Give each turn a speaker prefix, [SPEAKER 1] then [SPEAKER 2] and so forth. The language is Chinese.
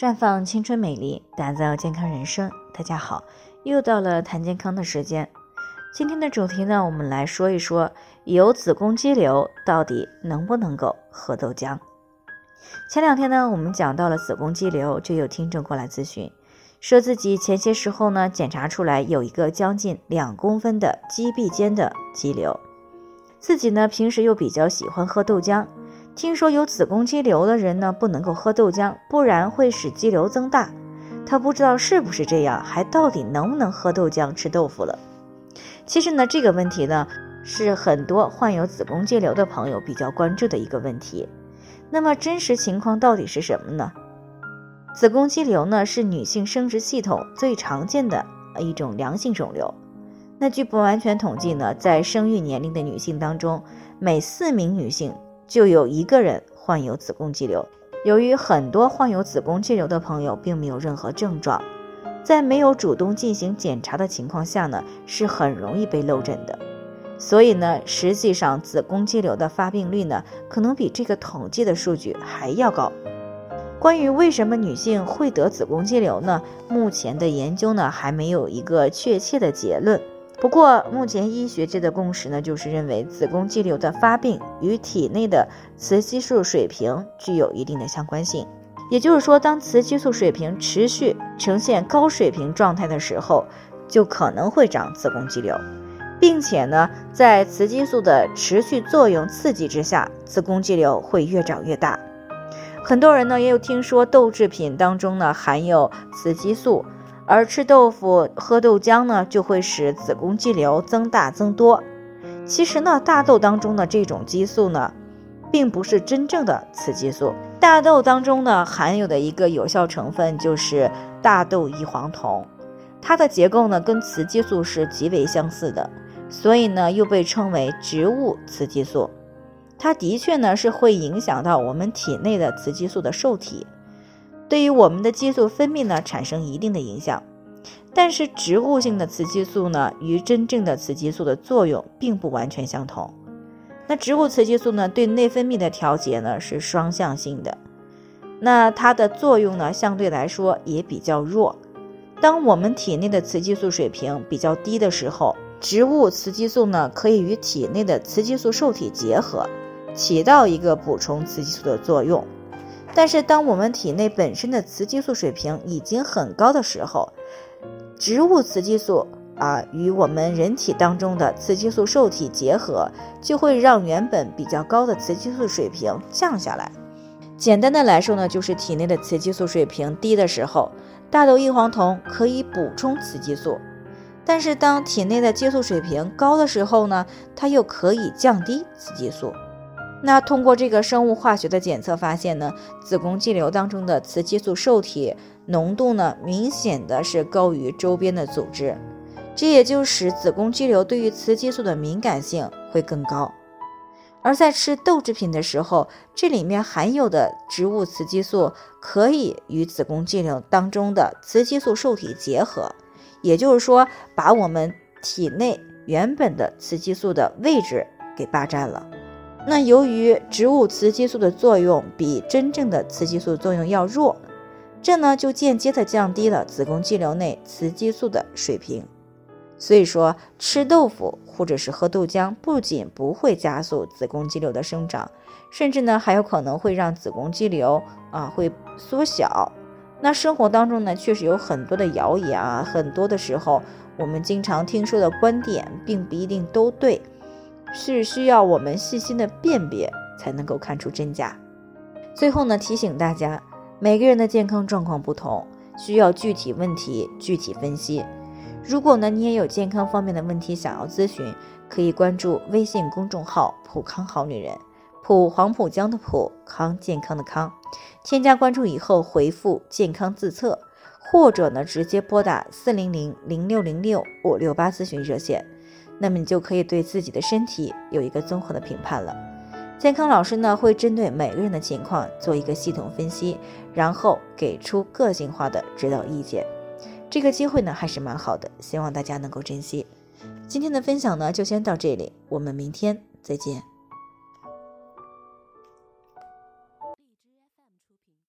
[SPEAKER 1] 绽放青春美丽，打造健康人生。大家好，又到了谈健康的时间。今天的主题呢，我们来说一说有子宫肌瘤到底能不能够喝豆浆。前两天呢，我们讲到了子宫肌瘤，就有听众过来咨询，说自己前些时候呢检查出来有一个将近两公分的肌壁间的肌瘤，自己呢平时又比较喜欢喝豆浆。听说有子宫肌瘤的人呢，不能够喝豆浆，不然会使肌瘤增大。他不知道是不是这样，还到底能不能喝豆浆吃豆腐了？其实呢，这个问题呢，是很多患有子宫肌瘤的朋友比较关注的一个问题。那么真实情况到底是什么呢？子宫肌瘤呢，是女性生殖系统最常见的一种良性肿瘤。那据不完全统计呢，在生育年龄的女性当中，每四名女性。就有一个人患有子宫肌瘤。由于很多患有子宫肌瘤的朋友并没有任何症状，在没有主动进行检查的情况下呢，是很容易被漏诊的。所以呢，实际上子宫肌瘤的发病率呢，可能比这个统计的数据还要高。关于为什么女性会得子宫肌瘤呢？目前的研究呢，还没有一个确切的结论。不过，目前医学界的共识呢，就是认为子宫肌瘤的发病与体内的雌激素水平具有一定的相关性。也就是说，当雌激素水平持续呈现高水平状态的时候，就可能会长子宫肌瘤，并且呢，在雌激素的持续作用刺激之下，子宫肌瘤会越长越大。很多人呢，也有听说豆制品当中呢含有雌激素。而吃豆腐、喝豆浆呢，就会使子宫肌瘤增大增多。其实呢，大豆当中的这种激素呢，并不是真正的雌激素。大豆当中呢，含有的一个有效成分就是大豆异黄酮，它的结构呢，跟雌激素是极为相似的，所以呢，又被称为植物雌激素。它的确呢，是会影响到我们体内的雌激素的受体。对于我们的激素分泌呢产生一定的影响，但是植物性的雌激素呢与真正的雌激素的作用并不完全相同。那植物雌激素呢对内分泌的调节呢是双向性的，那它的作用呢相对来说也比较弱。当我们体内的雌激素水平比较低的时候，植物雌激素呢可以与体内的雌激素受体结合，起到一个补充雌激素的作用。但是，当我们体内本身的雌激素水平已经很高的时候，植物雌激素啊与我们人体当中的雌激素受体结合，就会让原本比较高的雌激素水平降下来。简单的来说呢，就是体内的雌激素水平低的时候，大豆异黄酮可以补充雌激素；但是当体内的激素水平高的时候呢，它又可以降低雌激素。那通过这个生物化学的检测发现呢，子宫肌瘤当中的雌激素受体浓度呢，明显的是高于周边的组织，这也就使子宫肌瘤对于雌激素的敏感性会更高。而在吃豆制品的时候，这里面含有的植物雌激素可以与子宫肌瘤当中的雌激素受体结合，也就是说，把我们体内原本的雌激素的位置给霸占了。那由于植物雌激素的作用比真正的雌激素作用要弱，这呢就间接的降低了子宫肌瘤内雌激素的水平。所以说，吃豆腐或者是喝豆浆，不仅不会加速子宫肌瘤的生长，甚至呢还有可能会让子宫肌瘤啊会缩小。那生活当中呢确实有很多的谣言啊，很多的时候我们经常听说的观点，并不一定都对。是需要我们细心的辨别才能够看出真假。最后呢，提醒大家，每个人的健康状况不同，需要具体问题具体分析。如果呢你也有健康方面的问题想要咨询，可以关注微信公众号“普康好女人”，普黄浦江的普康健康的康。添加关注以后回复“健康自测”，或者呢直接拨打四零零零六零六五六八咨询热线。那么你就可以对自己的身体有一个综合的评判了。健康老师呢会针对每个人的情况做一个系统分析，然后给出个性化的指导意见。这个机会呢还是蛮好的，希望大家能够珍惜。今天的分享呢就先到这里，我们明天再见。